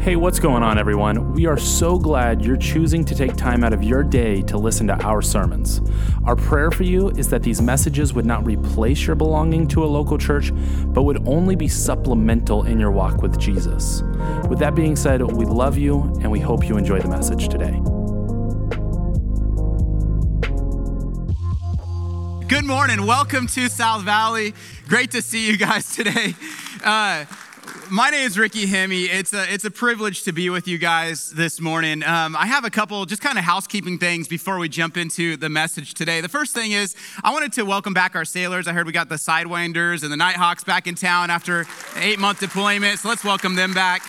Hey, what's going on, everyone? We are so glad you're choosing to take time out of your day to listen to our sermons. Our prayer for you is that these messages would not replace your belonging to a local church, but would only be supplemental in your walk with Jesus. With that being said, we love you and we hope you enjoy the message today. Good morning. Welcome to South Valley. Great to see you guys today. Uh, my name is Ricky Hemme. It's a, it's a privilege to be with you guys this morning. Um, I have a couple just kind of housekeeping things before we jump into the message today. The first thing is I wanted to welcome back our sailors. I heard we got the Sidewinders and the Nighthawks back in town after eight month deployment, so let's welcome them back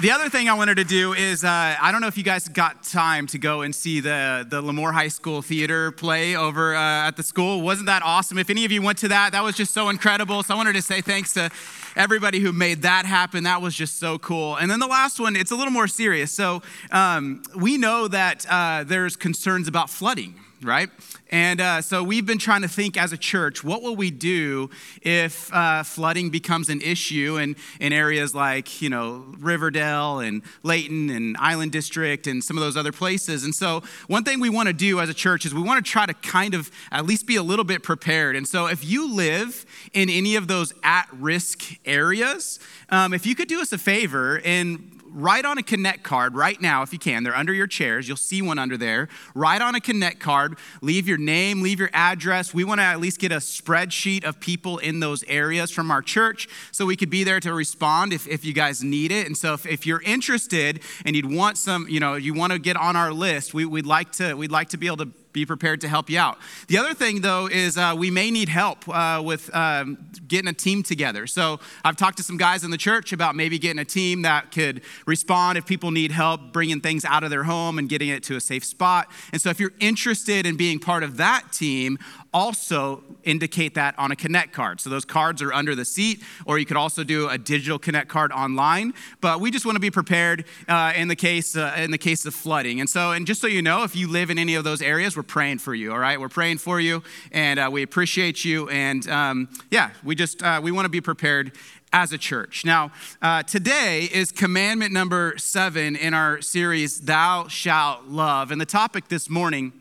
the other thing I wanted to do is uh, I don't know if you guys got time to go and see the, the Lemoore High School theater play over uh, at the school. Wasn't that awesome? If any of you went to that, that was just so incredible. So I wanted to say thanks to everybody who made that happen. That was just so cool. And then the last one, it's a little more serious. So um, we know that uh, there's concerns about flooding right? And uh, so we've been trying to think as a church, what will we do if uh, flooding becomes an issue in, in areas like, you know, Riverdale and Laton and Island District and some of those other places. And so one thing we want to do as a church is we want to try to kind of at least be a little bit prepared. And so if you live in any of those at risk areas, um, if you could do us a favor and write on a Connect card right now if you can. They're under your chairs. You'll see one under there. Write on a Connect card. Leave your name, leave your address. We want to at least get a spreadsheet of people in those areas from our church so we could be there to respond if, if you guys need it. And so if, if you're interested and you'd want some, you know, you want to get on our list, we, would like to, we'd like to be able to be prepared to help you out. The other thing, though, is uh, we may need help uh, with um, getting a team together. So I've talked to some guys in the church about maybe getting a team that could respond if people need help bringing things out of their home and getting it to a safe spot. And so if you're interested in being part of that team, also indicate that on a Connect card. So those cards are under the seat, or you could also do a digital Connect card online. But we just want to be prepared uh, in the case uh, in the case of flooding. And so, and just so you know, if you live in any of those areas, we're praying for you. All right, we're praying for you, and uh, we appreciate you. And um, yeah, we just uh, we want to be prepared as a church. Now, uh, today is commandment number seven in our series, Thou Shalt Love. And the topic this morning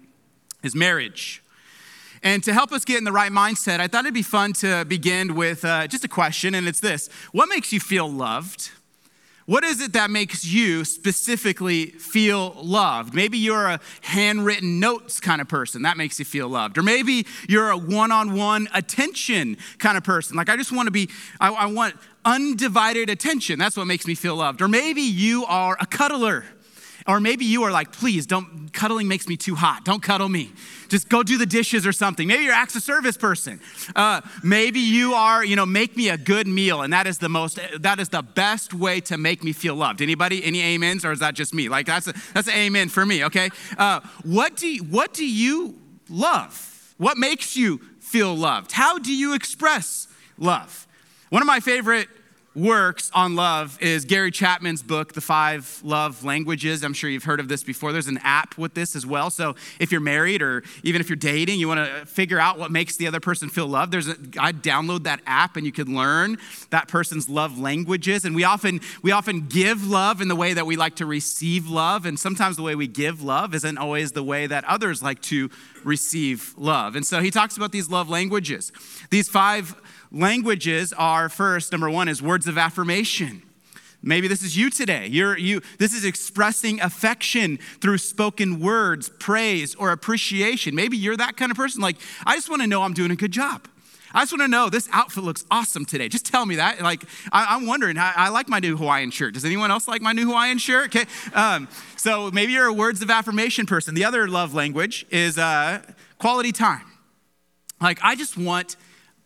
is marriage. And to help us get in the right mindset, I thought it'd be fun to begin with uh, just a question, and it's this What makes you feel loved? What is it that makes you specifically feel loved? Maybe you're a handwritten notes kind of person. That makes you feel loved. Or maybe you're a one on one attention kind of person. Like, I just want to be, I, I want undivided attention. That's what makes me feel loved. Or maybe you are a cuddler. Or maybe you are like, please don't, cuddling makes me too hot. Don't cuddle me. Just go do the dishes or something. Maybe you're acts of service person. Uh, maybe you are, you know, make me a good meal. And that is the most, that is the best way to make me feel loved. Anybody, any amens? Or is that just me? Like that's a, that's an amen for me, okay? Uh, what, do what do you love? What makes you feel loved? How do you express love? One of my favorite works on love is Gary Chapman's book, The Five Love Languages. I'm sure you've heard of this before. There's an app with this as well. So if you're married or even if you're dating, you want to figure out what makes the other person feel loved. There's a, I download that app and you can learn that person's love languages. And we often we often give love in the way that we like to receive love, and sometimes the way we give love isn't always the way that others like to receive love. And so he talks about these love languages. These five languages are first, number one, is words of affirmation. Maybe this is you today. You're, you, this is expressing affection through spoken words, praise, or appreciation. Maybe you're that kind of person. Like, I just want to know I'm doing a good job. I just want to know this outfit looks awesome today. Just tell me that. Like, I, am wondering, I, I, like my new Hawaiian shirt. Does anyone else like my new Hawaiian shirt? Okay. Um, so maybe you're a words of affirmation person. The other love language is uh, quality time. Like, I just want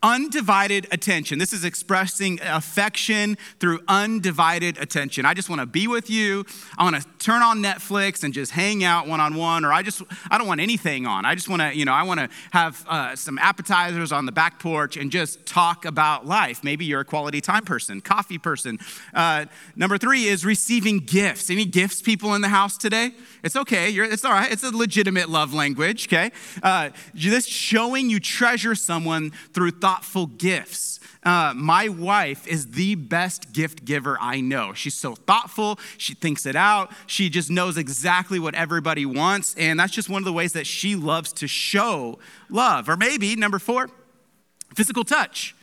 undivided attention. This is expressing affection through undivided attention. I just want to be with you. I want to turn on Netflix and just hang out one on one, or I just, I don't want anything on. I just want to, you know, I want to have uh, some appetizers on the back porch and just talk about life. Maybe you're a quality time person, coffee person. Uh, number three is receiving gifts. Any gifts people in the house today? It's okay. You're, it's all right. It's a legitimate love language, okay? Uh, this showing you treasure someone through thought thoughtful gifts. Uh, my wife is the best gift giver I know. She's so thoughtful. She thinks it out. She just knows exactly what everybody wants. And that's just one of the ways that she loves to show love. Or maybe, number four, physical touch.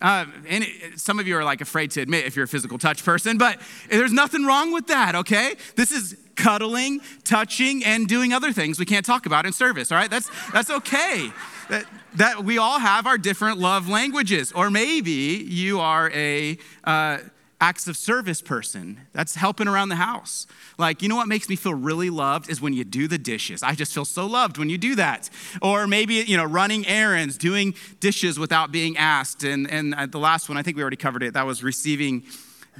Uh, and it, some of you are like afraid to admit if you're a physical touch person, but there's nothing wrong with that, okay? This is cuddling, touching, and doing other things we can't talk about in service, all right? That's, that's okay. That, that we all have our different love languages. Or maybe you are a uh, acts of service person that's helping around the house. Like, you know what makes me feel really loved is when you do the dishes. I just feel so loved when you do that. Or maybe, you know, running errands, doing dishes without being asked. And, and uh, the last one, I think we already covered it, that was receiving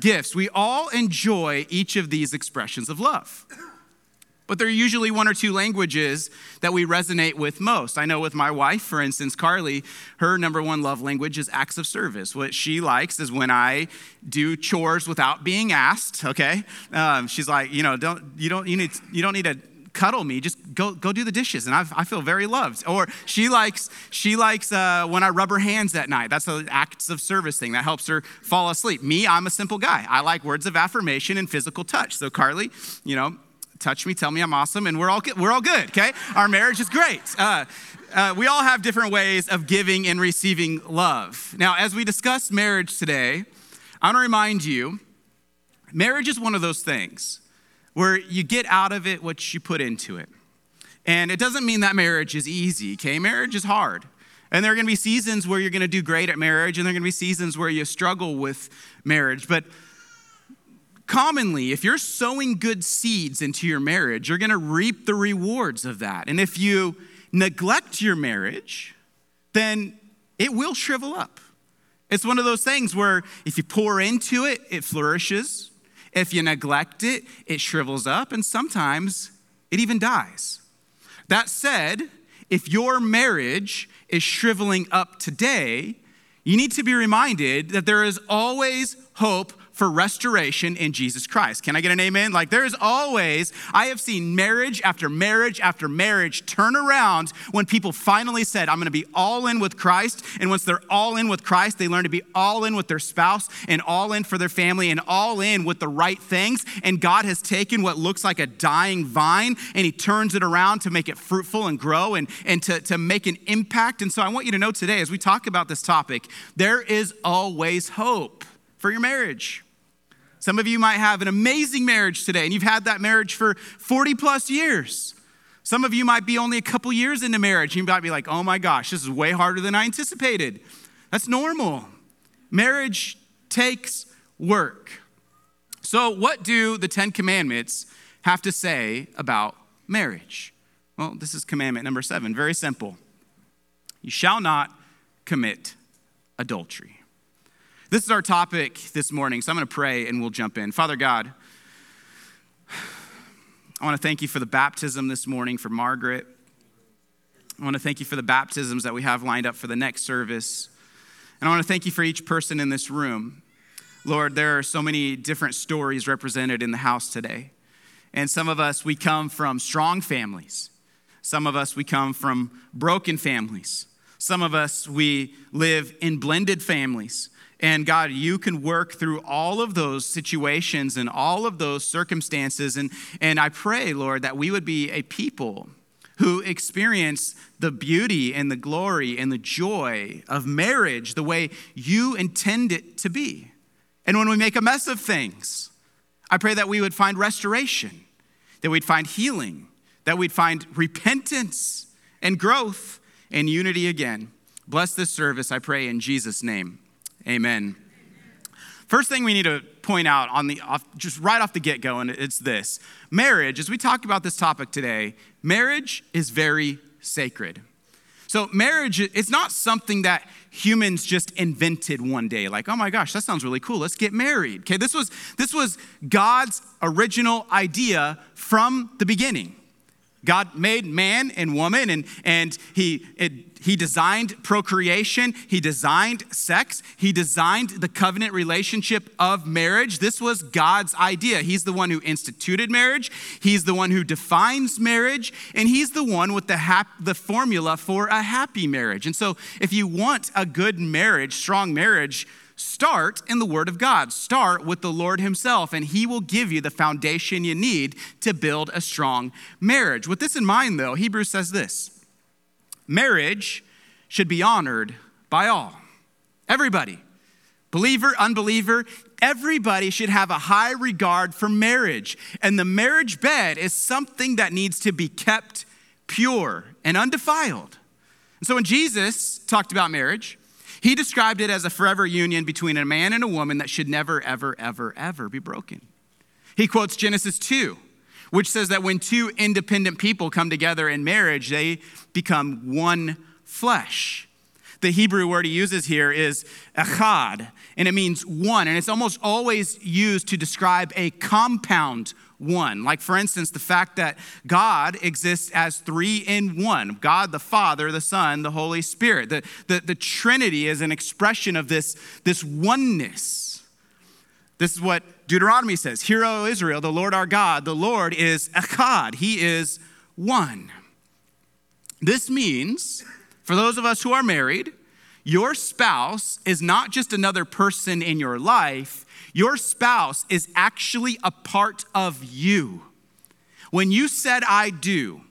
gifts. We all enjoy each of these expressions of love. But there are usually one or two languages that we resonate with most. I know with my wife, for instance, Carly, her number one love language is acts of service. What she likes is when I do chores without being asked. Okay, um, she's like, you know, don't you don't you need you don't need to cuddle me just go go do the dishes and I, I feel very loved or she likes she likes uh, when i rub her hands at night that's an acts of service thing that helps her fall asleep me i'm a simple guy i like words of affirmation and physical touch so carly you know touch me, tell me I'm awesome, and we're all, we're all good, okay? Our marriage is great. Uh, uh, we all have different ways of giving and receiving love. Now, as we discuss marriage today, I want to remind you marriage is one of those things where you get out of it what you put into it. And it doesn't mean that marriage is easy, okay? Marriage is hard. And there are going to be seasons where you're going to do great at marriage, and there are going to be seasons where you struggle with marriage. But commonly, if you're sowing good seeds into your marriage, you're going to reap the rewards of that. And if you neglect your marriage, then it will shrivel up. It's one of those things where if you pour into it, it flourishes. If you neglect it, it shrivels up, and sometimes it even dies. That said, if your marriage is shriveling up today, you need to be reminded that there is always hope for restoration in Jesus Christ. Can I get an amen? Like there is always, I have seen marriage after marriage after marriage turn around when people finally said, I'm gonna be all in with Christ. And once they're all in with Christ, they learn to be all in with their spouse and all in for their family and all in with the right things. And God has taken what looks like a dying vine and He turns it around to make it fruitful and grow and, and to, to make an impact. And so I want you to know today, as we talk about this topic, there is always hope for your marriage. Some of you might have an amazing marriage today, and you've had that marriage for 40 plus years. Some of you might be only a couple years into marriage. You might be like, oh my gosh, this is way harder than I anticipated. That's normal. Marriage takes work. So, what do the Ten Commandments have to say about marriage? Well, this is commandment number seven. Very simple. You shall not commit adultery. This is our topic this morning, so I'm going to pray and we'll jump in. Father God, I want to thank you for the baptism this morning for Margaret. I want to thank you for the baptisms that we have lined up for the next service. And I want to thank you for each person in this room. Lord, there are so many different stories represented in the house today. And some of us, we come from strong families. Some of us, we come from broken families. Some of us, we live in blended families. And God, you can work through all of those situations and all of those circumstances. And, and I pray, Lord, that we would be a people who experience the beauty and the glory and the joy of marriage the way you intend it to be. And when we make a mess of things, I pray that we would find restoration, that we'd find healing, that we'd find repentance and growth and unity again. Bless this service, I pray, in Jesus' name. Amen. First thing we need to point out on the off, just right off the get go, and it's this marriage, as we talk about this topic today, marriage is very sacred. So, marriage, it's not something that humans just invented one day, like, oh my gosh, that sounds really cool, let's get married. Okay, this was, this was God's original idea from the beginning. God made man and woman, and, and he, it, he designed procreation, he designed sex, he designed the covenant relationship of marriage. This was God's idea. He's the one who instituted marriage, he's the one who defines marriage, and he's the one with the, hap- the formula for a happy marriage. And so, if you want a good marriage, strong marriage, start in the Word of God. Start with the Lord Himself, and He will give you the foundation you need to build a strong marriage. With this in mind, though, Hebrews says this marriage should be honored by all. Everybody, believer, unbeliever, everybody should have a high regard for marriage. And the marriage bed is something that needs to be kept pure and undefiled. And so when Jesus talked about marriage, he described it as a forever union between a man and a woman that should never, ever, ever, ever be broken. He quotes Genesis 2 which says that when two independent people come together in marriage, they become one flesh. The Hebrew word he uses here is echad, and it means one, and it's almost always used to describe a compound one. Like, for instance, the fact that God exists as three in one God the Father, the Son, the Holy Spirit. The, the, the Trinity is an expression of this, this oneness. This is what Deuteronomy says Hear, O Israel, the Lord our God, the Lord is Echad, He is one. This means, for those of us who are married, your spouse is not just another person in your life, your spouse is actually a part of you. When you said, I do,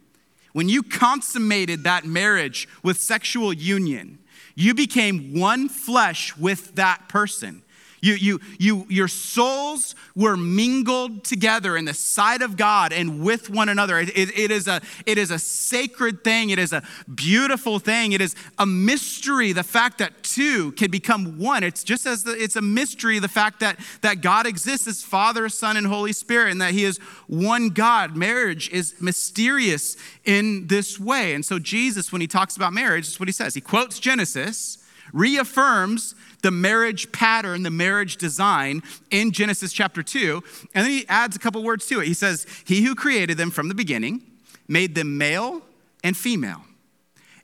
when you consummated that marriage with sexual union, you became one flesh with that person. You, you, you, your souls were mingled together in the sight of God and with one another. It, it, it, is a, it is a sacred thing. It is a beautiful thing. It is a mystery, the fact that two can become one. It's just as the, it's a mystery, the fact that, that God exists as Father, Son, and Holy Spirit, and that He is one God. Marriage is mysterious in this way. And so, Jesus, when He talks about marriage, is what He says. He quotes Genesis, reaffirms the marriage pattern, the marriage design in Genesis chapter 2. And then he adds a couple words to it. He says, He who created them from the beginning made them male and female.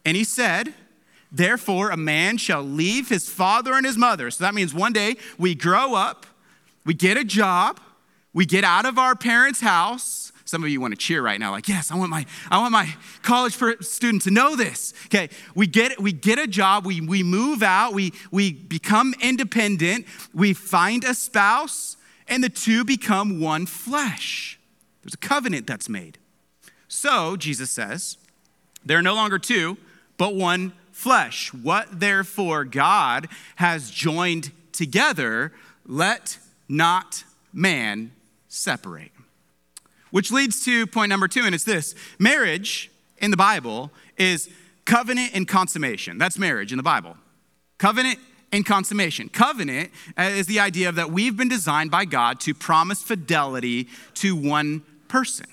And he said, Therefore, a man shall leave his father and his mother. So that means one day we grow up, we get a job, we get out of our parents' house, some of you want to cheer right now, like, yes, I want my, I want my college student to know this. Okay, we get we get a job, we, we move out, we, we become independent, we find a spouse, and the two become one flesh. There's a covenant that's made. So, Jesus says, there are no longer two, but one flesh. What therefore God has joined together, let not man separate. Which leads to point number two, and it's this marriage in the Bible is covenant and consummation. That's marriage in the Bible. Covenant and consummation. Covenant uh, is the idea that we've been designed by God to promise fidelity to one person.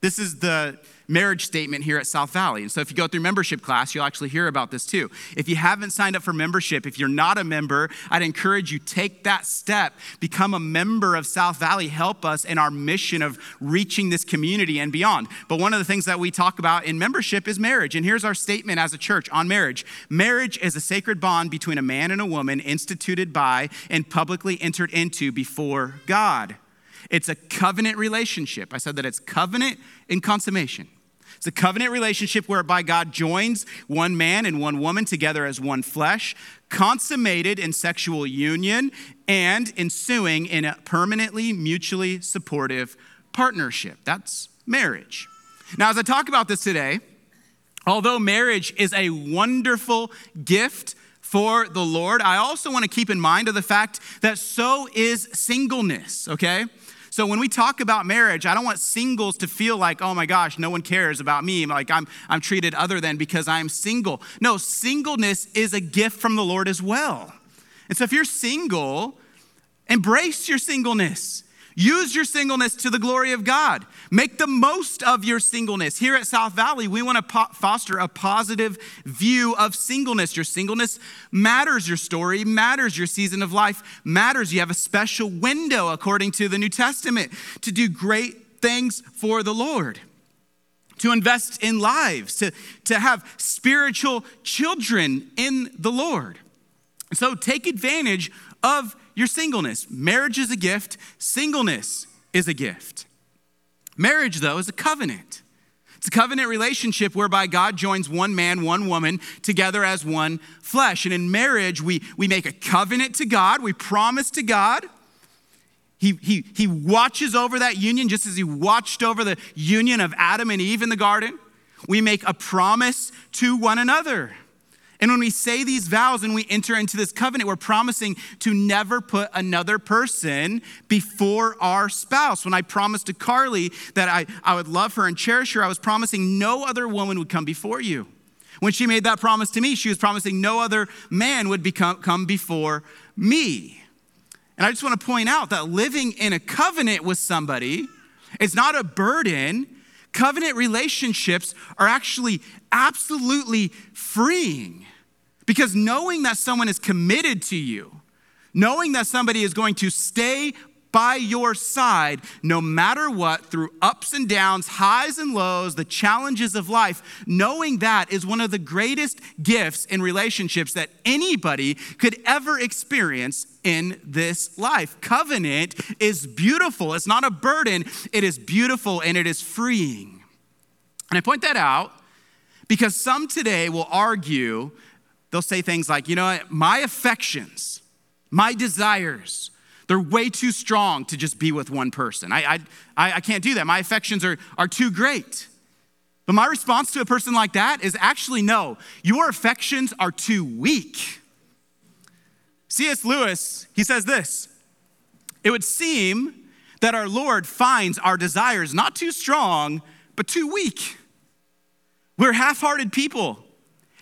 This is the marriage statement here at South Valley. And so if you go through membership class, you'll actually hear about this too. If you haven't signed up for membership, if you're not a member, I'd encourage you take that step, become a member of South Valley, help us in our mission of reaching this community and beyond. But one of the things that we talk about in membership is marriage. And here's our statement as a church on marriage. Marriage is a sacred bond between a man and a woman instituted by and publicly entered into before God. It's a covenant relationship. I said that it's covenant in consummation. It's a covenant relationship whereby God joins one man and one woman together as one flesh, consummated in sexual union and ensuing in a permanently mutually supportive partnership. That's marriage. Now, as I talk about this today, although marriage is a wonderful gift for the Lord, I also want to keep in mind of the fact that so is singleness, okay? So when we talk about marriage, I don't want singles to feel like, oh my gosh, no one cares about me. Like I'm, I'm treated other than because I'm single. No, singleness is a gift from the Lord as well. And so if you're single, embrace your singleness. Use your singleness to the glory of God. Make the most of your singleness. Here at South Valley, we want to po- foster a positive view of singleness. Your singleness matters, your story matters, your season of life matters. You have a special window, according to the New Testament, to do great things for the Lord. to invest in lives, to, to have spiritual children in the Lord. So take advantage of your singleness. Marriage is a gift, singleness is a gift. Marriage, though, is a covenant. It's a covenant relationship whereby God joins one man, one woman together as one flesh. And in marriage, we, we make a covenant to God, we promise to God. He, he, he watches over that union just as he watched over the union of Adam and Eve in the garden. We make a promise to one another. And when we say these vows and we enter into this covenant, we're promising to never put another person before our spouse. When I promised to Carly that I, I would love her and cherish her, I was promising no other woman would come before you. When she made that promise to me, she was promising no other man would become, come before me. And I just want to point out that living in a covenant with somebody is not a burden. Covenant relationships are actually absolutely freeing because knowing that someone is committed to you, knowing that somebody is going to stay by your side no matter what, through ups and downs, highs and lows, the challenges of life, knowing that is one of the greatest gifts in relationships that anybody could ever experience in this life. Covenant is beautiful. It's not a burden, it is beautiful and it is freeing. And I point that out because some today will argue, they'll say things like, you know, my affections, my desires, they're way too strong to just be with one person. I, I, I can't do that. My affections are, are too great. But my response to a person like that is actually no, your affections are too weak. C.S. Lewis, he says this It would seem that our Lord finds our desires not too strong, but too weak. We're half hearted people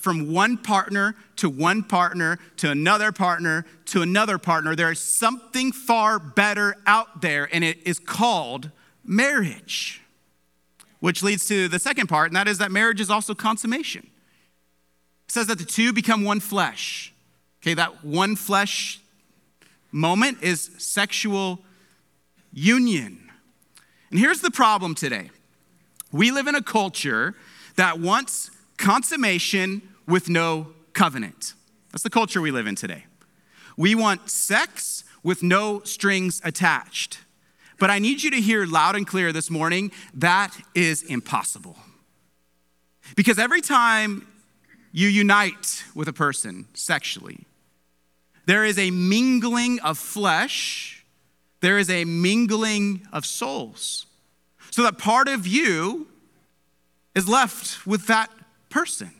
from one partner to one partner to another partner to another partner. There is something far better out there, and it is called marriage. Which leads to the second part, and that is that marriage is also consummation. It says that the two become one flesh. Okay, that one flesh moment is sexual union. And here's the problem today we live in a culture that wants consummation with no covenant. That's the culture we live in today. We want sex with no strings attached. But I need you to hear loud and clear this morning that is impossible. Because every time you unite with a person sexually, there is a mingling of flesh, there is a mingling of souls. So that part of you is left with that person.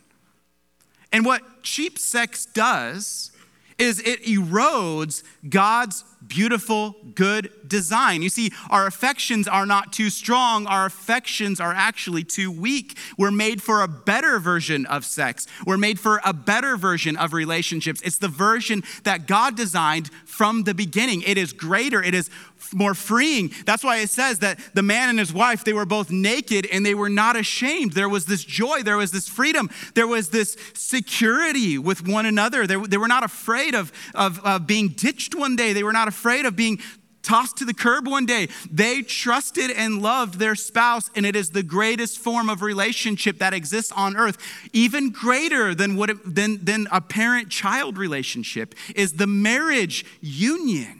And what cheap sex does is it erodes God's beautiful, good design. You see, our affections are not too strong, our affections are actually too weak. We're made for a better version of sex, we're made for a better version of relationships. It's the version that God designed from the beginning. It is greater, it is more freeing. That's why it says that the man and his wife, they were both naked and they were not ashamed. There was this joy, there was this freedom, there was this security with one another. They, they were not afraid of, of, of being ditched one day, they were not afraid of being tossed to the curb one day. They trusted and loved their spouse, and it is the greatest form of relationship that exists on earth. Even greater than, what it, than, than a parent child relationship is the marriage union.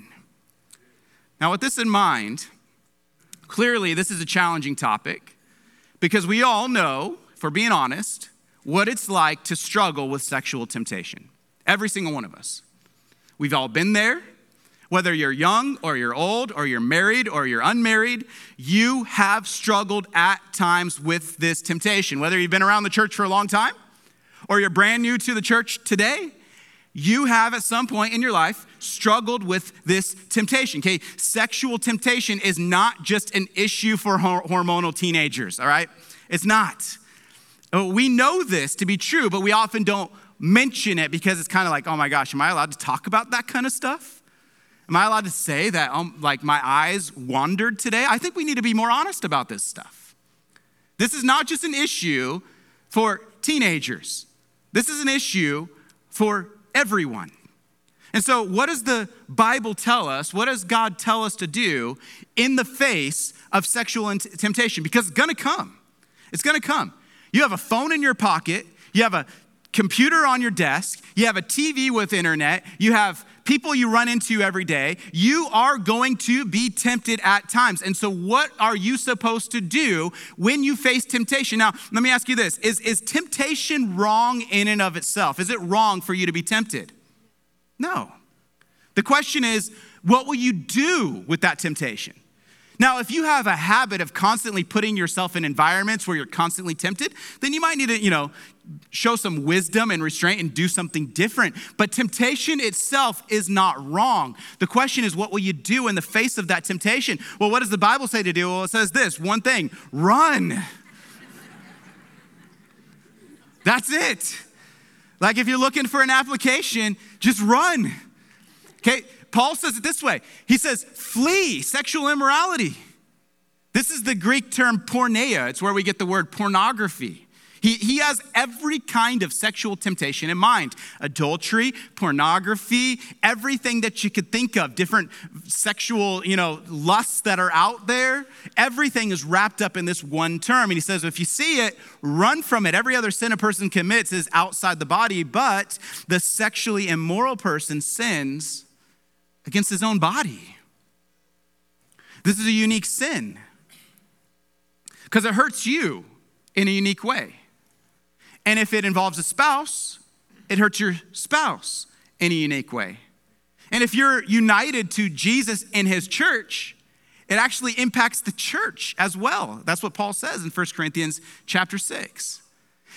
Now, with this in mind, clearly this is a challenging topic because we all know, for being honest, what it's like to struggle with sexual temptation. Every single one of us. We've all been there. Whether you're young or you're old or you're married or you're unmarried, you have struggled at times with this temptation. Whether you've been around the church for a long time or you're brand new to the church today, you have at some point in your life struggled with this temptation. Okay, sexual temptation is not just an issue for hormonal teenagers, all right? It's not. Oh, we know this to be true, but we often don't mention it because it's kind of like, oh my gosh, am I allowed to talk about that kind of stuff? Am I allowed to say that, um, like, my eyes wandered today? I think we need to be more honest about this stuff. This is not just an issue for teenagers, this is an issue for everyone. And so, what does the Bible tell us? What does God tell us to do in the face of sexual temptation? Because it's gonna come. It's gonna come. You have a phone in your pocket, you have a computer on your desk, you have a TV with internet, you have people you run into every day. You are going to be tempted at times. And so, what are you supposed to do when you face temptation? Now, let me ask you this Is, is temptation wrong in and of itself? Is it wrong for you to be tempted? No. The question is, what will you do with that temptation? Now, if you have a habit of constantly putting yourself in environments where you're constantly tempted, then you might need to, you know, show some wisdom and restraint and do something different. But temptation itself is not wrong. The question is, what will you do in the face of that temptation? Well, what does the Bible say to do? Well, it says this one thing run. That's it. Like if you're looking for an application, just run. Okay, Paul says it this way He says, flee sexual immorality. This is the Greek term porneia, it's where we get the word pornography. He, he has every kind of sexual temptation in mind adultery, pornography, everything that you could think of, different sexual, you know, lusts that are out there. Everything is wrapped up in this one term. And he says, if you see it, run from it. Every other sin a person commits is outside the body, but the sexually immoral person sins against his own body. This is a unique sin because it hurts you in a unique way. And if it involves a spouse, it hurts your spouse in a unique way. And if you're united to Jesus in his church, it actually impacts the church as well. That's what Paul says in 1 Corinthians chapter 6.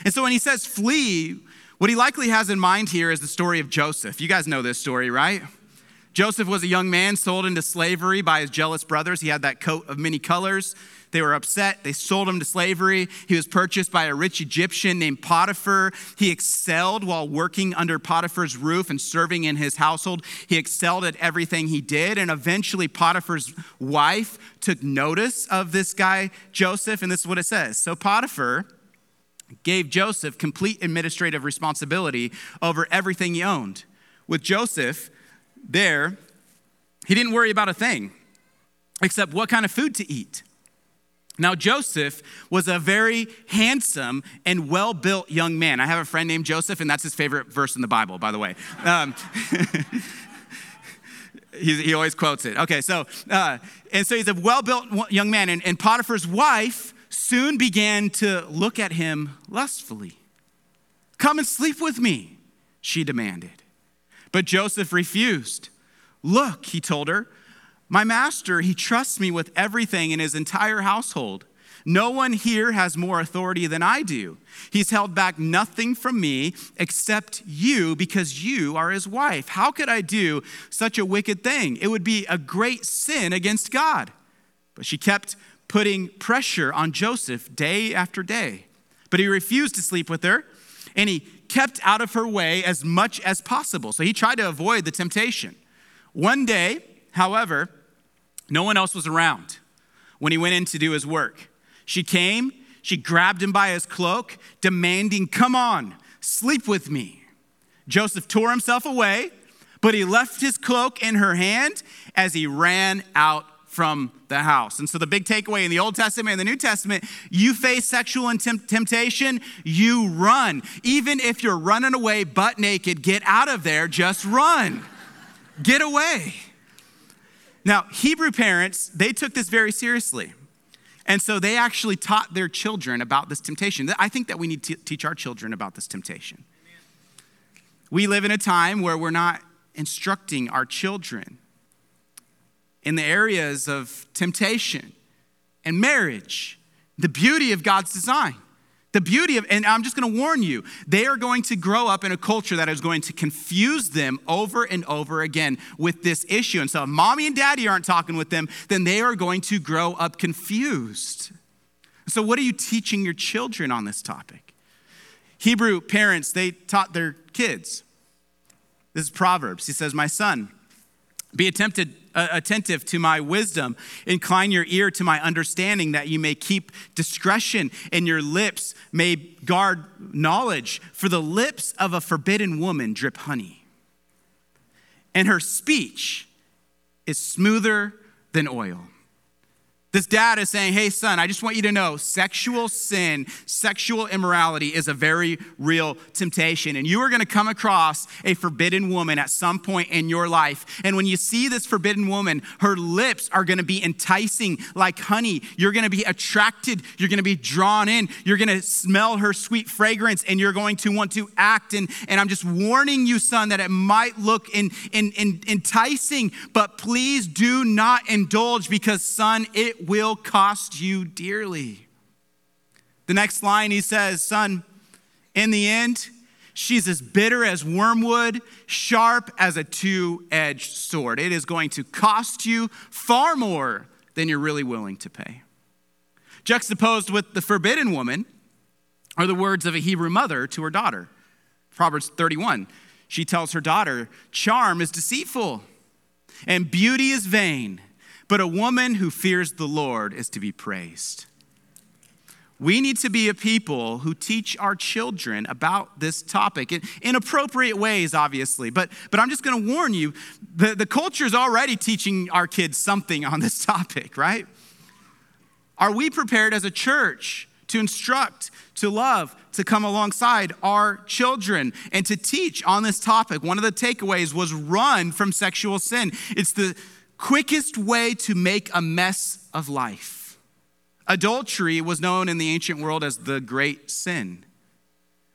And so when he says flee, what he likely has in mind here is the story of Joseph. You guys know this story, right? Joseph was a young man sold into slavery by his jealous brothers. He had that coat of many colors. They were upset. They sold him to slavery. He was purchased by a rich Egyptian named Potiphar. He excelled while working under Potiphar's roof and serving in his household. He excelled at everything he did. And eventually, Potiphar's wife took notice of this guy, Joseph. And this is what it says So Potiphar gave Joseph complete administrative responsibility over everything he owned. With Joseph, there, he didn't worry about a thing except what kind of food to eat. Now, Joseph was a very handsome and well built young man. I have a friend named Joseph, and that's his favorite verse in the Bible, by the way. Um, he, he, always quotes it. Okay, so, uh, and so he's a well built young man, and, and Potiphar's wife soon began to look at him lustfully. Come and sleep with me, she demanded. But Joseph refused. Look, he told her, my master, he trusts me with everything in his entire household. No one here has more authority than I do. He's held back nothing from me except you because you are his wife. How could I do such a wicked thing? It would be a great sin against God. But she kept putting pressure on Joseph day after day. But he refused to sleep with her, and he kept out of her way as much as possible. So he tried to avoid the temptation. One day, however, no one else was around when he went in to do his work. She came, she grabbed him by his cloak, demanding, Come on, sleep with me. Joseph tore himself away, but he left his cloak in her hand as he ran out from the house. And so, the big takeaway in the Old Testament and the New Testament you face sexual temptation, you run. Even if you're running away butt naked, get out of there, just run. get away. Now, Hebrew parents, they took this very seriously. And so they actually taught their children about this temptation. I think that we need to teach our children about this temptation. We live in a time where we're not instructing our children in the areas of temptation and marriage, the beauty of God's design. The beauty of, and I'm just gonna warn you, they are going to grow up in a culture that is going to confuse them over and over again with this issue. And so, if mommy and daddy aren't talking with them, then they are going to grow up confused. So, what are you teaching your children on this topic? Hebrew parents, they taught their kids. This is Proverbs. He says, My son, be attempted, uh, attentive to my wisdom. Incline your ear to my understanding, that you may keep discretion, and your lips may guard knowledge. For the lips of a forbidden woman drip honey, and her speech is smoother than oil. This dad is saying, Hey, son, I just want you to know sexual sin, sexual immorality is a very real temptation. And you are going to come across a forbidden woman at some point in your life. And when you see this forbidden woman, her lips are going to be enticing like honey. You're going to be attracted. You're going to be drawn in. You're going to smell her sweet fragrance and you're going to want to act. And, and I'm just warning you, son, that it might look in, in, in, enticing, but please do not indulge because, son, it will cost you dearly. The next line he says, Son, in the end, she's as bitter as wormwood, sharp as a two edged sword. It is going to cost you far more than you're really willing to pay. Juxtaposed with the forbidden woman are the words of a Hebrew mother to her daughter. Proverbs 31. She tells her daughter, Charm is deceitful and beauty is vain but a woman who fears the Lord is to be praised. We need to be a people who teach our children about this topic in, in appropriate ways, obviously. But, but I'm just going to warn you the, the culture is already teaching our kids something on this topic, right? Are we prepared as a church to instruct, to love, to come alongside our children and to teach on this topic? One of the takeaways was run from sexual sin. It's the quickest way to make a mess of life. Adultery was known in the ancient world as the great sin.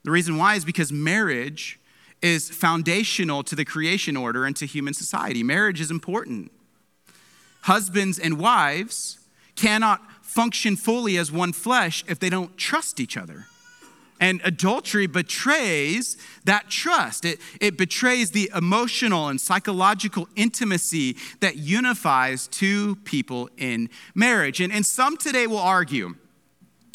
The reason why is because marriage is foundational to the creation order and to human society. Marriage is important. Husbands and wives cannot function fully as one flesh if they don't trust each other. And adultery betrays that trust. It, it betrays the emotional and psychological intimacy that unifies two people in marriage. And, and some today will argue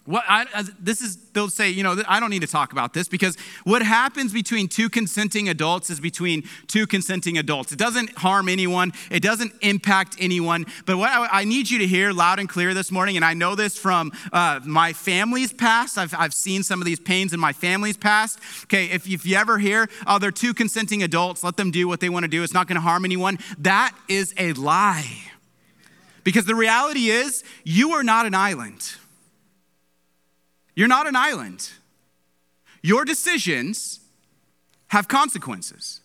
what I, this is, they'll say, you know, I don't need to talk about this because what happens between two consenting adults is between two consenting adults. It doesn't harm anyone, it doesn't impact anyone. But what I, I need you to hear loud and clear this morning, and I know this from uh, my family's past, I've, I've seen some of these pains in my family's past. Okay, if, if you ever hear, oh, they're two consenting adults, let them do what they want to do, it's not going to harm anyone, that is a lie. Because the reality is, you are not an island. You're not an island. Your decisions have consequences.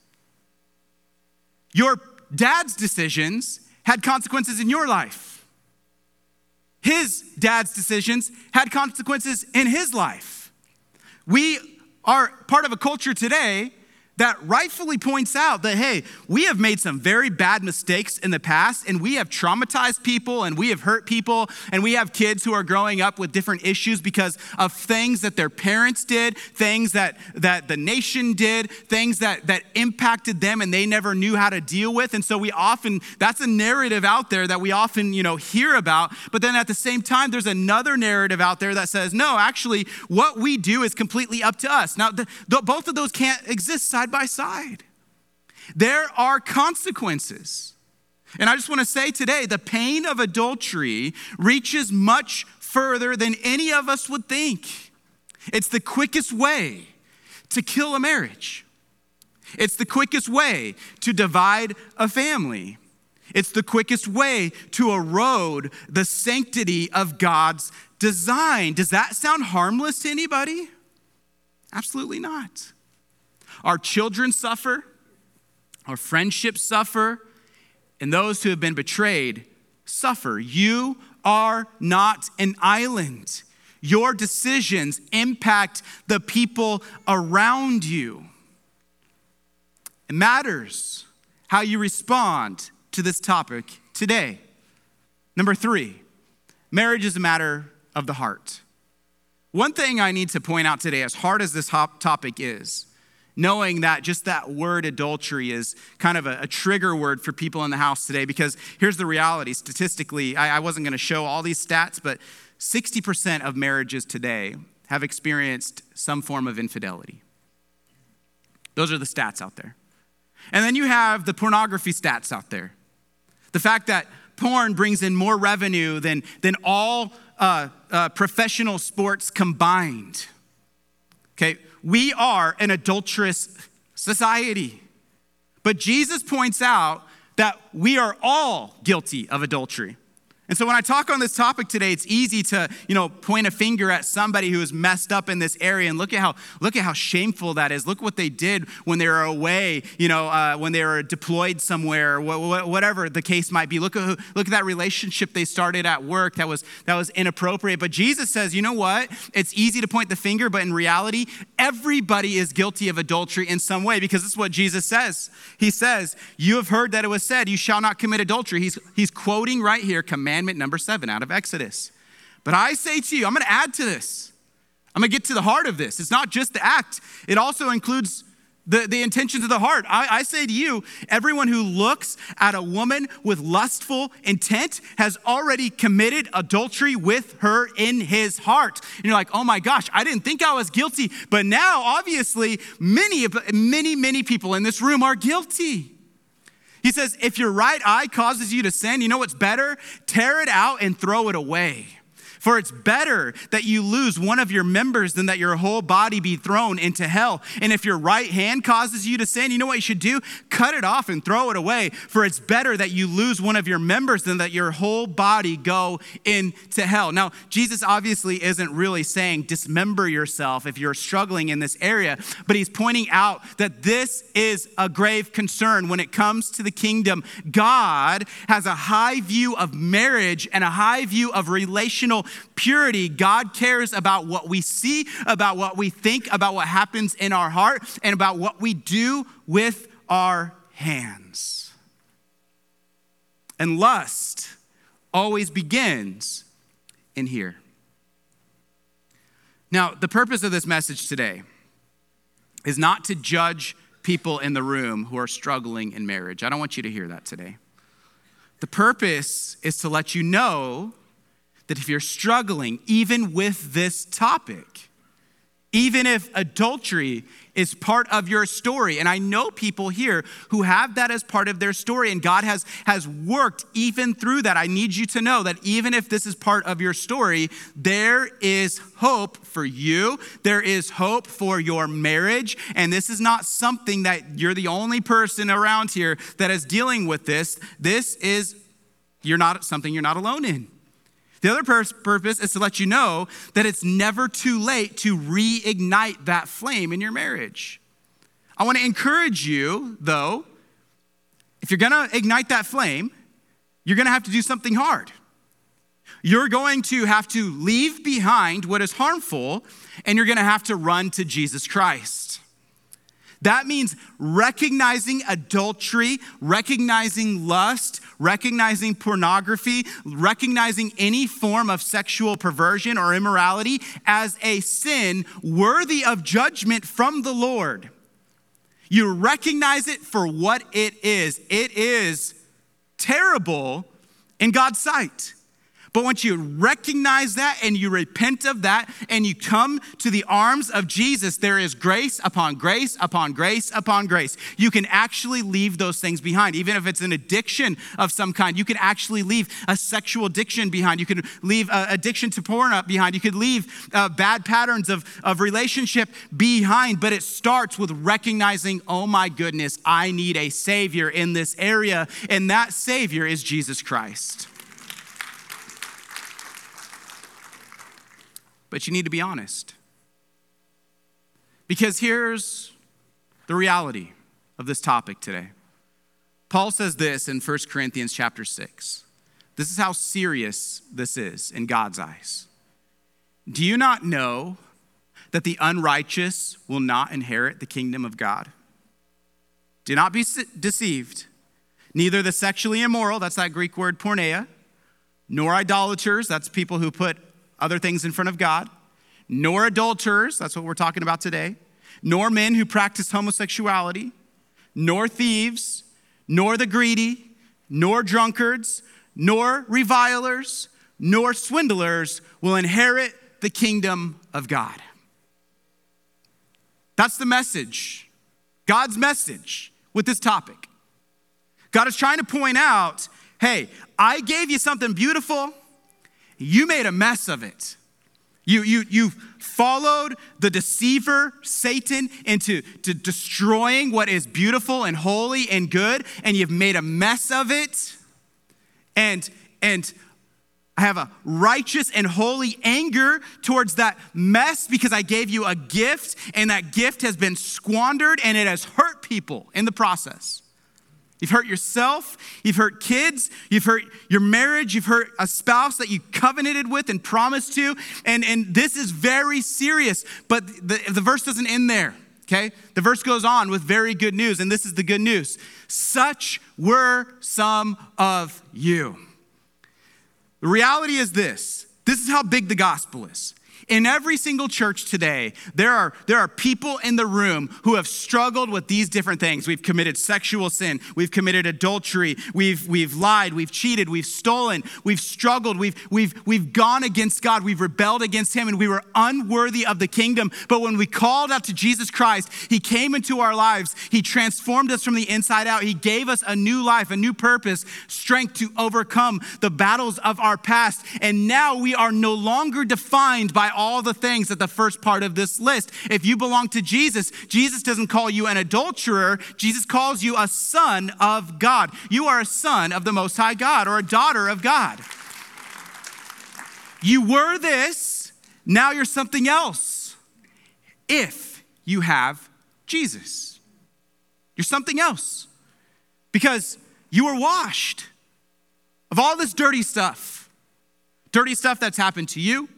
Your dad's decisions had consequences in your life. His dad's decisions had consequences in his life. We are part of a culture today that rightfully points out that, hey, we have made some very bad mistakes in the past and we have traumatized people and we have hurt people and we have kids who are growing up with different issues because of things that their parents did, things that, that the nation did, things that, that impacted them and they never knew how to deal with. And so we often, that's a narrative out there that we often, you know, hear about. But then at the same time, there's another narrative out there that says, no, actually, what we do is completely up to us. Now, the, the, both of those can't exist side side by side. There are consequences. And I just want to say today the pain of adultery reaches much further than any of us would think. It's the quickest way to kill a marriage, it's the quickest way to divide a family. It's the quickest way to erode the sanctity of God's design. Does that sound harmless to anybody? Absolutely not. Our children suffer, our friendships suffer, and those who have been betrayed suffer. You are not an island. Your decisions impact the people around you. It matters how you respond to this topic today. Number three, marriage is a matter of the heart. One thing I need to point out today, as hard as this topic is, knowing that just that word adultery is kind of a, a, trigger word for people in the house today because here's the reality statistically I, I wasn't going to show all these stats but 60% of marriages today have experienced some form of infidelity. Those are the stats out there. And then you have the pornography stats out there. The fact that porn brings in more revenue than, than all uh, uh, professional sports combined. Okay, we are an adulterous society. But Jesus points out that we are all guilty of adultery. And so when I talk on this topic today, it's easy to, you know, point a finger at somebody who is messed up in this area and look at how look at how shameful that is. Look what they did when they were away, you know, uh, when they were deployed somewhere, whatever the case might be. Look at who, look at that relationship they started at work that was that was inappropriate. But Jesus says, you know what? It's easy to point the finger, but in reality, everybody is guilty of adultery in some way because this is what Jesus says. He says, "You have heard that it was said, you shall not commit adultery." He's he's quoting right here, command commandment number seven out of Exodus. But I say to you, I'm going to add to this. I'm going to get to the heart of this. It's not just the act, it also includes the, the intentions of the heart. I, I, say to you, everyone who looks at a woman with lustful intent has already committed adultery with her in his heart. And you're like, oh my gosh, I didn't think I was guilty. But now, obviously, many, many, many people in this room are guilty. He says, if your right eye causes you to sin, you know what's better? Tear it out and throw it away. For it's better that you lose one of your members than that your whole body be thrown into hell. And if your right hand causes you to sin, you know what you should do? Cut it off and throw it away. For it's better that you lose one of your members than that your whole body go into hell. Now, Jesus obviously isn't really saying dismember yourself if you're struggling in this area, but he's pointing out that this is a grave concern when it comes to the kingdom. God has a high view of marriage and a high view of relational purity, God cares about what we see, about what we think, about what happens in our heart, and about what we do with our hands. And lust always begins in here. Now, the purpose of this message today is not to judge people in the room who are struggling in marriage. I don't want you to hear that today. The purpose is to let you know that if you're struggling, even with this topic, even if adultery is part of your story, and I know people here who have that as part of their story, and God has, has worked even through that. I need you to know that even if this is part of your story, there is hope for you. There is hope for your marriage. And this is not something that you're the only person around here that is dealing with this. This is you're not something you're not alone in. The other purpose is to let you know that it's never too late to reignite that flame in your marriage. I want to encourage you, though, if you're going to ignite that flame, you're going to have to do something hard. You're going to have to leave behind what is harmful, and you're going to have to run to Jesus Christ. That means recognizing adultery, recognizing lust, recognizing pornography, recognizing any form of sexual perversion or immorality as a sin worthy of judgment from the Lord. You recognize it for what it is. It is terrible in God's sight. But once you recognize that and you repent of that and you come to the arms of Jesus, there is grace upon grace upon grace upon grace. You can actually leave those things behind. Even if it's an addiction of some kind, you can actually leave a sexual addiction behind. You can leave uh, addiction to porn up behind. You could leave uh, bad patterns of, of relationship behind. But it starts with recognizing, oh my goodness, I need a Savior in this area. And that Savior is Jesus Christ. But you need to be honest. Because here's the reality of this topic today. Paul says this in 1 Corinthians chapter 6. This is how serious this is in God's eyes. Do you not know that the unrighteous will not inherit the kingdom of God? Do not be deceived. Neither the sexually immoral, that's that Greek word porneia, nor idolaters, that's people who put other things in front of God, nor adulterers, that's what we're talking about today, nor men who practice homosexuality, nor thieves, nor the greedy, nor drunkards, nor revilers, nor swindlers will inherit the kingdom of God. That's the message, God's message with this topic. God is trying to point out hey, I gave you something beautiful, you made a mess of it. You, you, you followed the deceiver, Satan, into to destroying what is beautiful and holy and good, and you've made a mess of it. And, and I have a righteous and holy anger towards that mess because I gave you a gift and that gift has been squandered and it has hurt people in the process. You've hurt yourself, you've hurt kids, you've hurt your marriage, you've hurt a spouse that you covenanted with and promised to. And, and this is very serious, but the, the verse doesn't end there, okay? The verse goes on with very good news, and this is the good news. Such were some of you. The reality is this this is how big the gospel is. In every single church today, there are, there are people in the room who have struggled with these different things. We've committed sexual sin, we've committed adultery, we've, we've lied, we've cheated, we've stolen, we've struggled, we've, we've, we've gone against God, we've rebelled against Him, and we were unworthy of the kingdom. But when we called out to Jesus Christ, He came into our lives, He transformed us from the inside out, He gave us a new life, a new purpose, strength to overcome the battles of our past. And now we are no longer defined by all the things at the first part of this list. If you belong to Jesus, Jesus doesn't call you an adulterer, Jesus calls you a son of God. You are a son of the Most High God or a daughter of God. You were this, now you're something else. If you have Jesus, you're something else because you were washed of all this dirty stuff. Dirty stuff that's happened to you,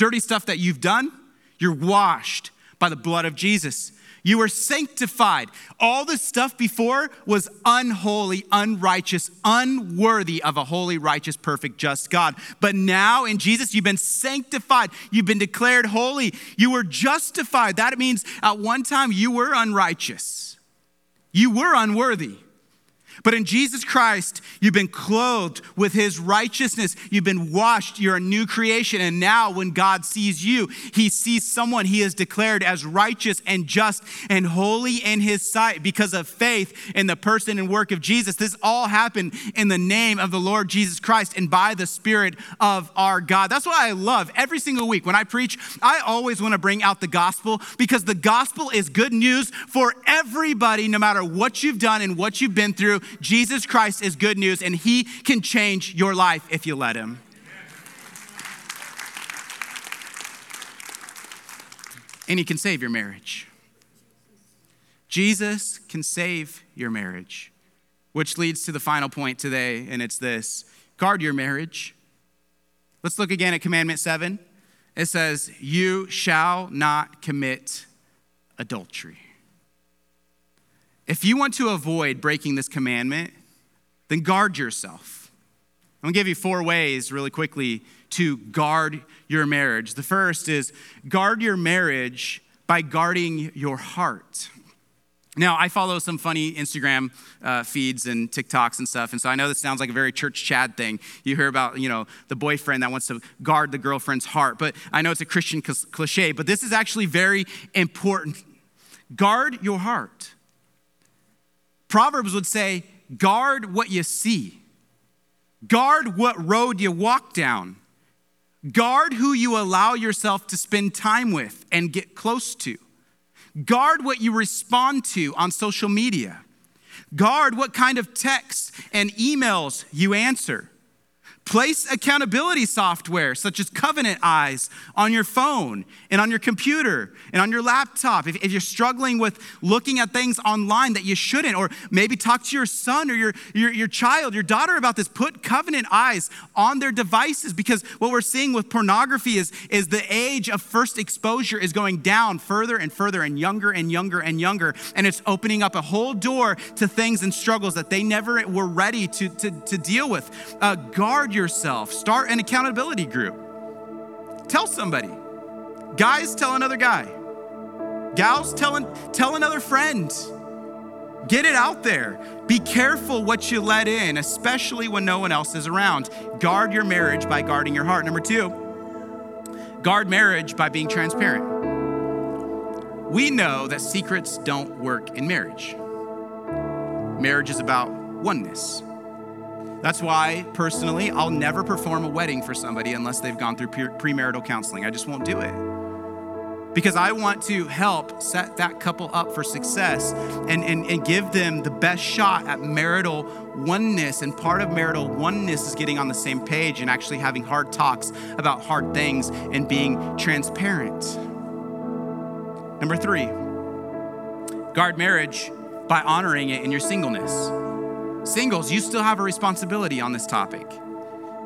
dirty stuff that you've done, you're washed by the blood of Jesus. You were sanctified. All the stuff before was unholy, unrighteous, unworthy of a holy, righteous, perfect, just God. But now in Jesus, you've been sanctified. You've been declared holy. You were justified. That means at one time you were unrighteous, you were unworthy. But in Jesus Christ, you've been clothed with his righteousness. You've been washed. You're a new creation. And now, when God sees you, he sees someone he has declared as righteous and just and holy in his sight because of faith in the person and work of Jesus. This all happened in the name of the Lord Jesus Christ and by the Spirit of our God. That's why I love every single week when I preach, I always want to bring out the gospel because the gospel is good news for everybody, no matter what you've done and what you've been through. Jesus Christ is good news, and He can change your life if you let Him. And He can save your marriage. Jesus can save your marriage, which leads to the final point today, and it's this guard your marriage. Let's look again at Commandment 7. It says, You shall not commit adultery. If you want to avoid breaking this commandment, then guard yourself. I'm gonna give you four ways really quickly to guard your marriage. The first is guard your marriage by guarding your heart. Now, I follow some funny Instagram uh, feeds and TikToks and stuff, and so I know this sounds like a very church Chad thing. You hear about, you know, the boyfriend that wants to guard the girlfriend's heart, but I know it's a Christian cliche, but this is actually very important. Guard your heart. Proverbs would say, guard what you see, guard what road you walk down, guard who you allow yourself to spend time with and get close to, guard what you respond to on social media, guard what kind of texts and emails you answer. Place accountability software such as Covenant Eyes on your phone and on your computer and on your laptop. If, if, you're struggling with looking at things online that you shouldn't, or maybe talk to your son or your, your, your child, your daughter about this, put Covenant Eyes on their devices because what we're seeing with pornography is, is the age of first exposure is going down further and further and younger and younger and younger. And it's opening up a whole door to things and struggles that they never were ready to, to, to deal with. Uh, guard your yourself. Start an accountability group. Tell somebody. Guys, tell another guy. Gals, tell, tell another friend. Get it out there. Be careful what you let in, especially when no one else is around. Guard your marriage by guarding your heart. Number two, guard marriage by being transparent. We know that secrets don't work in marriage. Marriage is about oneness. That's why, personally, I'll never perform a wedding for somebody unless they've gone through premarital counseling. I just won't do it because I want to help set that couple up for success and, and, and give them the best shot at marital oneness. And part of marital oneness is getting on the same page and actually having hard talks about hard things and being transparent. Number three, guard marriage by honoring it in your singleness. Singles, you still have a responsibility on this topic.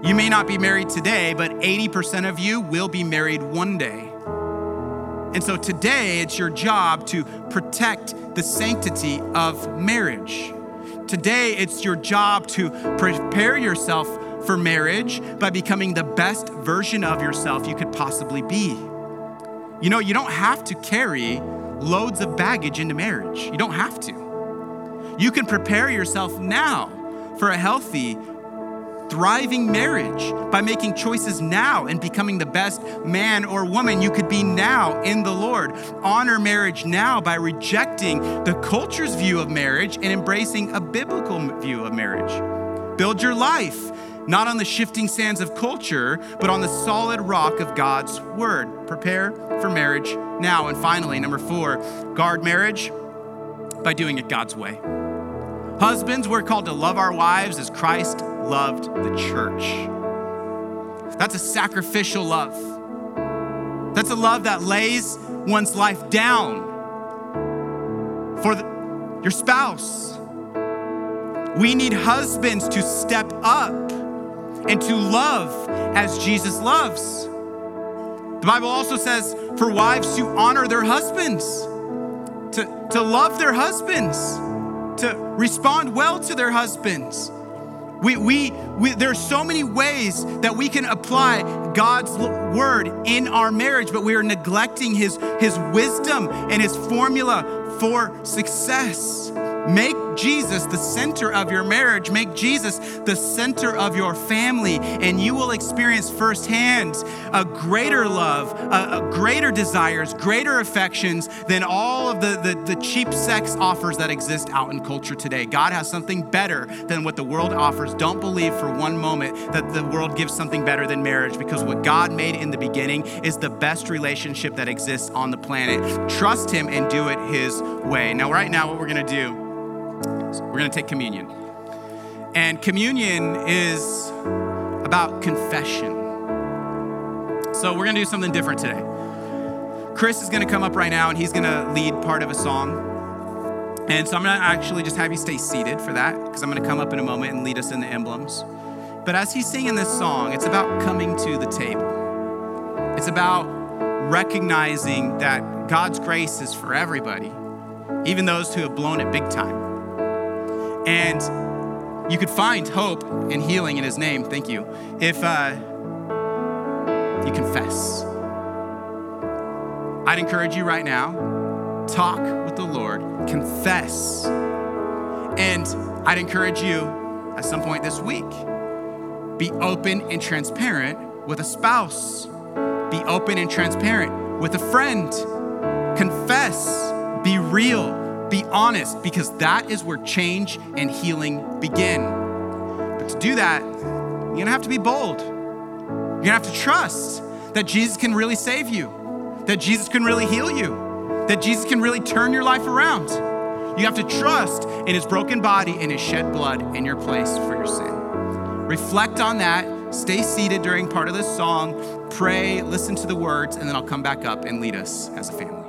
You may not be married today, but 80% of you will be married one day. And so today, it's your job to protect the sanctity of marriage. Today, it's your job to prepare yourself for marriage by becoming the best version of yourself you could possibly be. You know, you don't have to carry loads of baggage into marriage, you don't have to. You can prepare yourself now for a healthy, thriving marriage by making choices now and becoming the best man or woman you could be now in the Lord. Honor marriage now by rejecting the culture's view of marriage and embracing a biblical view of marriage. Build your life not on the shifting sands of culture, but on the solid rock of God's word. Prepare for marriage now. And finally, number four, guard marriage by doing it God's way. Husbands, we're called to love our wives as Christ loved the church. That's a sacrificial love. That's a love that lays one's life down for the, your spouse. We need husbands to step up and to love as Jesus loves. The Bible also says for wives to honor their husbands, to, to love their husbands, to respond well to their husbands. We, we, we, there's so many ways that we can apply God's word in our marriage, but we are neglecting his, his wisdom and his formula for success. Make Jesus the center of your marriage. Make Jesus the center of your family, and you will experience firsthand a greater love, a, a greater desires, greater affections than all of the, the, the cheap sex offers that exist out in culture today. God has something better than what the world offers. Don't believe for one moment that the world gives something better than marriage because what God made in the beginning is the best relationship that exists on the planet. Trust Him and do it His way. Now, right now, what we're going to do we're going to take communion. And communion is about confession. So we're going to do something different today. Chris is going to come up right now and he's going to lead part of a song. And so I'm going to actually just have you stay seated for that because I'm going to come up in a moment and lead us in the emblems. But as he's singing this song, it's about coming to the table. It's about recognizing that God's grace is for everybody, even those who have blown it big time. And you could find hope and healing in his name, thank you, if uh, you confess. I'd encourage you right now, talk with the Lord, confess. And I'd encourage you at some point this week, be open and transparent with a spouse, be open and transparent with a friend, confess, be real be honest because that is where change and healing begin. But to do that, you're gonna have to be bold. You're gonna have to trust that Jesus can really save you, that Jesus can really heal you, that Jesus can really turn your life around. You have to trust in his broken body and his shed blood in your place for your sin. Reflect on that. Stay seated during part of this song. Pray, listen to the words, and then I'll come back up and lead us as a family.